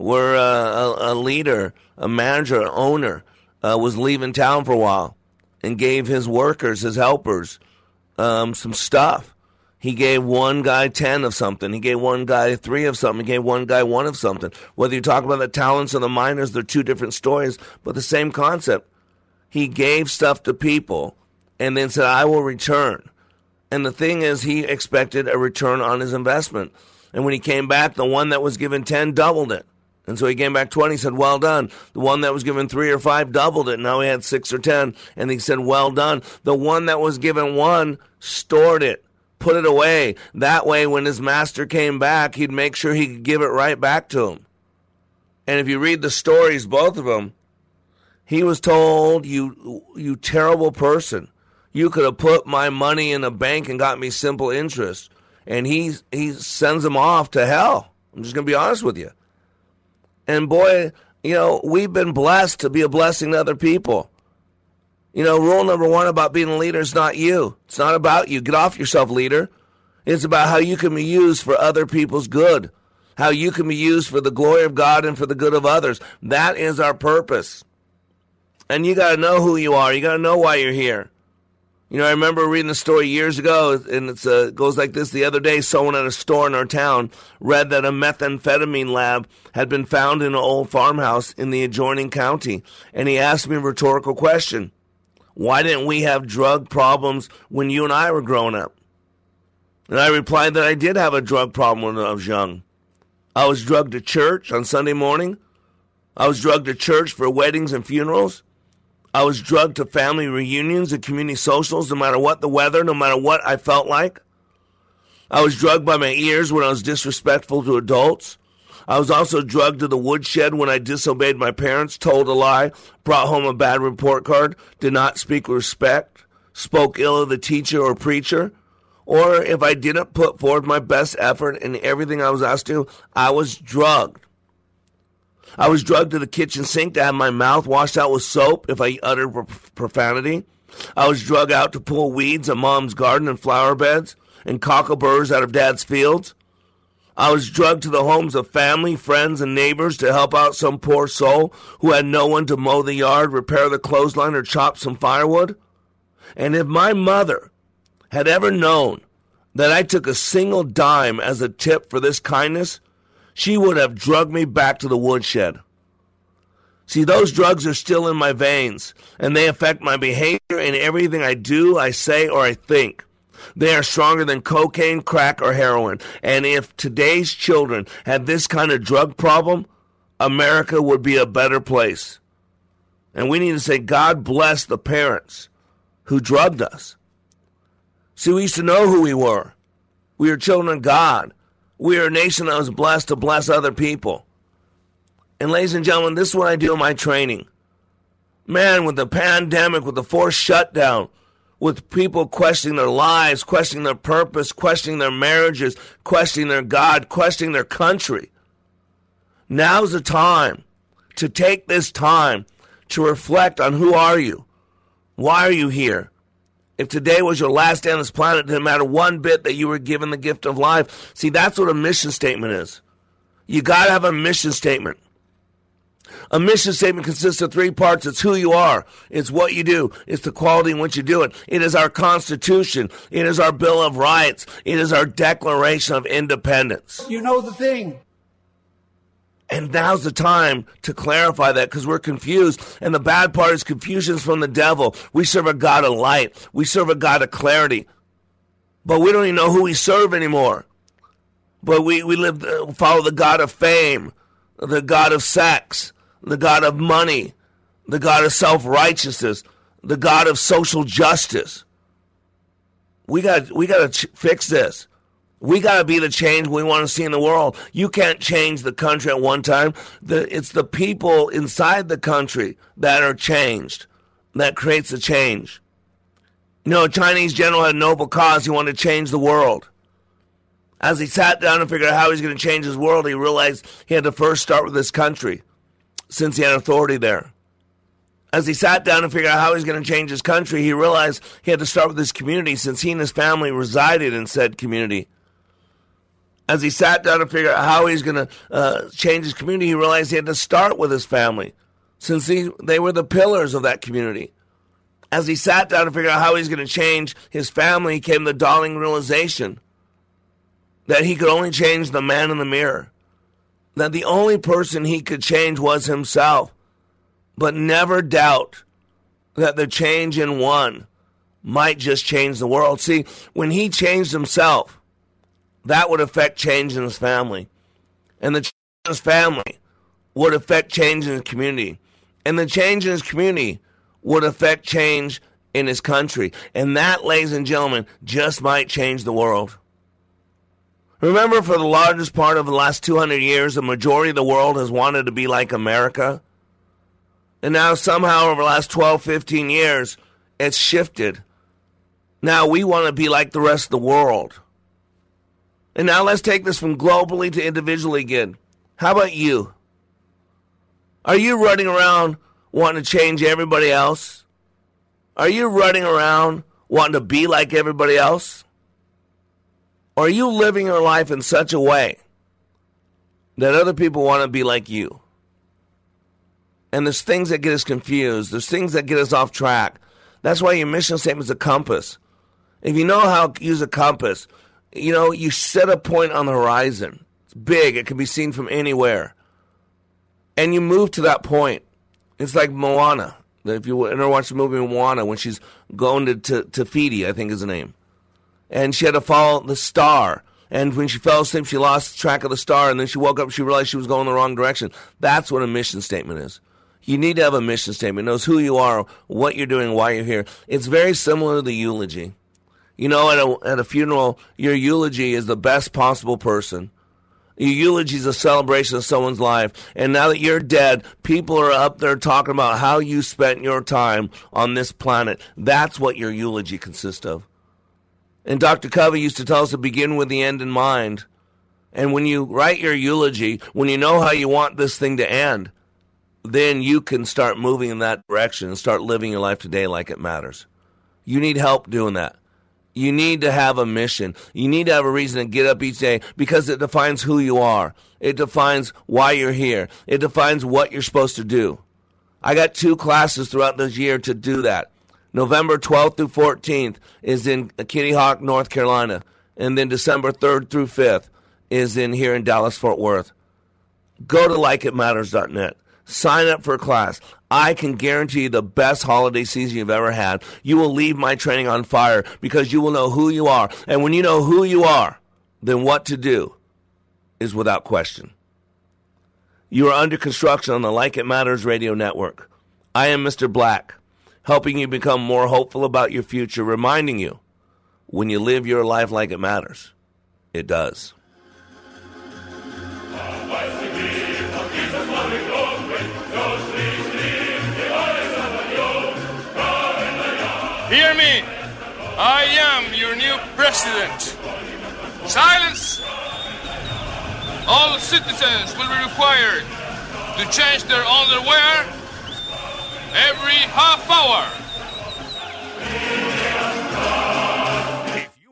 Where uh, a, a leader a manager, an owner, uh, was leaving town for a while and gave his workers, his helpers, um, some stuff. He gave one guy 10 of something. He gave one guy three of something. He gave one guy one of something. Whether you talk about the talents or the minas, they're two different stories, but the same concept. He gave stuff to people and then said, I will return. And the thing is, he expected a return on his investment. And when he came back, the one that was given 10 doubled it. And so he came back 20, said, Well done. The one that was given three or five doubled it. Now he had six or 10. And he said, Well done. The one that was given one stored it, put it away. That way, when his master came back, he'd make sure he could give it right back to him. And if you read the stories, both of them, he was told, You, you terrible person. You could have put my money in a bank and got me simple interest. And he, he sends him off to hell. I'm just going to be honest with you. And boy, you know, we've been blessed to be a blessing to other people. You know, rule number one about being a leader is not you. It's not about you. Get off yourself, leader. It's about how you can be used for other people's good, how you can be used for the glory of God and for the good of others. That is our purpose. And you got to know who you are. You got to know why you're here. You know, I remember reading a story years ago, and it uh, goes like this. The other day, someone at a store in our town read that a methamphetamine lab had been found in an old farmhouse in the adjoining county. And he asked me a rhetorical question Why didn't we have drug problems when you and I were growing up? And I replied that I did have a drug problem when I was young. I was drugged to church on Sunday morning. I was drugged to church for weddings and funerals. I was drugged to family reunions and community socials no matter what the weather, no matter what I felt like. I was drugged by my ears when I was disrespectful to adults. I was also drugged to the woodshed when I disobeyed my parents, told a lie, brought home a bad report card, did not speak with respect, spoke ill of the teacher or preacher, or if I didn't put forth my best effort in everything I was asked to, I was drugged. I was drugged to the kitchen sink to have my mouth washed out with soap if I uttered profanity. I was drugged out to pull weeds in mom's garden and flower beds and cockleburrs out of dad's fields. I was drugged to the homes of family, friends, and neighbors to help out some poor soul who had no one to mow the yard, repair the clothesline, or chop some firewood. And if my mother had ever known that I took a single dime as a tip for this kindness, she would have drugged me back to the woodshed. See, those drugs are still in my veins, and they affect my behavior and everything I do, I say, or I think. They are stronger than cocaine, crack, or heroin. And if today's children had this kind of drug problem, America would be a better place. And we need to say, God bless the parents who drugged us. See, we used to know who we were. We were children of God. We are a nation that was blessed to bless other people. And, ladies and gentlemen, this is what I do in my training. Man, with the pandemic, with the forced shutdown, with people questioning their lives, questioning their purpose, questioning their marriages, questioning their God, questioning their country. Now's the time to take this time to reflect on who are you? Why are you here? If today was your last day on this planet, it didn't matter one bit that you were given the gift of life. See, that's what a mission statement is. You got to have a mission statement. A mission statement consists of three parts. It's who you are. It's what you do. It's the quality in which you do it. It is our Constitution. It is our Bill of Rights. It is our Declaration of Independence. You know the thing. And now's the time to clarify that because we're confused. And the bad part is confusion's from the devil. We serve a God of light. We serve a God of clarity. But we don't even know who we serve anymore. But we, we live, uh, follow the God of fame, the God of sex, the God of money, the God of self righteousness, the God of social justice. We got we got to ch- fix this. We got to be the change we want to see in the world. You can't change the country at one time. The, it's the people inside the country that are changed that creates the change. You know, a Chinese general had a noble cause. He wanted to change the world. As he sat down and figured out how he's going to change his world, he realized he had to first start with his country since he had authority there. As he sat down and figured out how he's going to change his country, he realized he had to start with his community since he and his family resided in said community. As he sat down to figure out how he's going to uh, change his community, he realized he had to start with his family since he, they were the pillars of that community. As he sat down to figure out how he's going to change his family, came the dawning realization that he could only change the man in the mirror that the only person he could change was himself. But never doubt that the change in one might just change the world. See, when he changed himself, that would affect change in his family. And the change in his family would affect change in his community. And the change in his community would affect change in his country. And that, ladies and gentlemen, just might change the world. Remember, for the largest part of the last 200 years, the majority of the world has wanted to be like America. And now, somehow, over the last 12, 15 years, it's shifted. Now we want to be like the rest of the world. And now let's take this from globally to individually again. How about you? Are you running around wanting to change everybody else? Are you running around wanting to be like everybody else? Or are you living your life in such a way that other people want to be like you? And there's things that get us confused. There's things that get us off track. That's why your mission statement is a compass. If you know how to use a compass, you know, you set a point on the horizon. It's big, it can be seen from anywhere. And you move to that point. It's like Moana. If you ever watch the movie Moana, when she's going to, to, Fiji, I think is the name. And she had to follow the star. And when she fell asleep, she lost track of the star. And then she woke up she realized she was going the wrong direction. That's what a mission statement is. You need to have a mission statement. It knows who you are, what you're doing, why you're here. It's very similar to the eulogy. You know, at a, at a funeral, your eulogy is the best possible person. Your eulogy is a celebration of someone's life. And now that you're dead, people are up there talking about how you spent your time on this planet. That's what your eulogy consists of. And Dr. Covey used to tell us to begin with the end in mind. And when you write your eulogy, when you know how you want this thing to end, then you can start moving in that direction and start living your life today like it matters. You need help doing that. You need to have a mission. You need to have a reason to get up each day because it defines who you are. It defines why you're here. It defines what you're supposed to do. I got two classes throughout this year to do that. November 12th through 14th is in Kitty Hawk, North Carolina. And then December 3rd through 5th is in here in Dallas, Fort Worth. Go to likeitmatters.net. Sign up for a class. I can guarantee you the best holiday season you've ever had. You will leave my training on fire because you will know who you are. And when you know who you are, then what to do is without question. You are under construction on the Like It Matters radio network. I am Mr. Black, helping you become more hopeful about your future, reminding you when you live your life like it matters, it does. Hear me. I am your new president. Silence. All citizens will be required to change their underwear every half hour.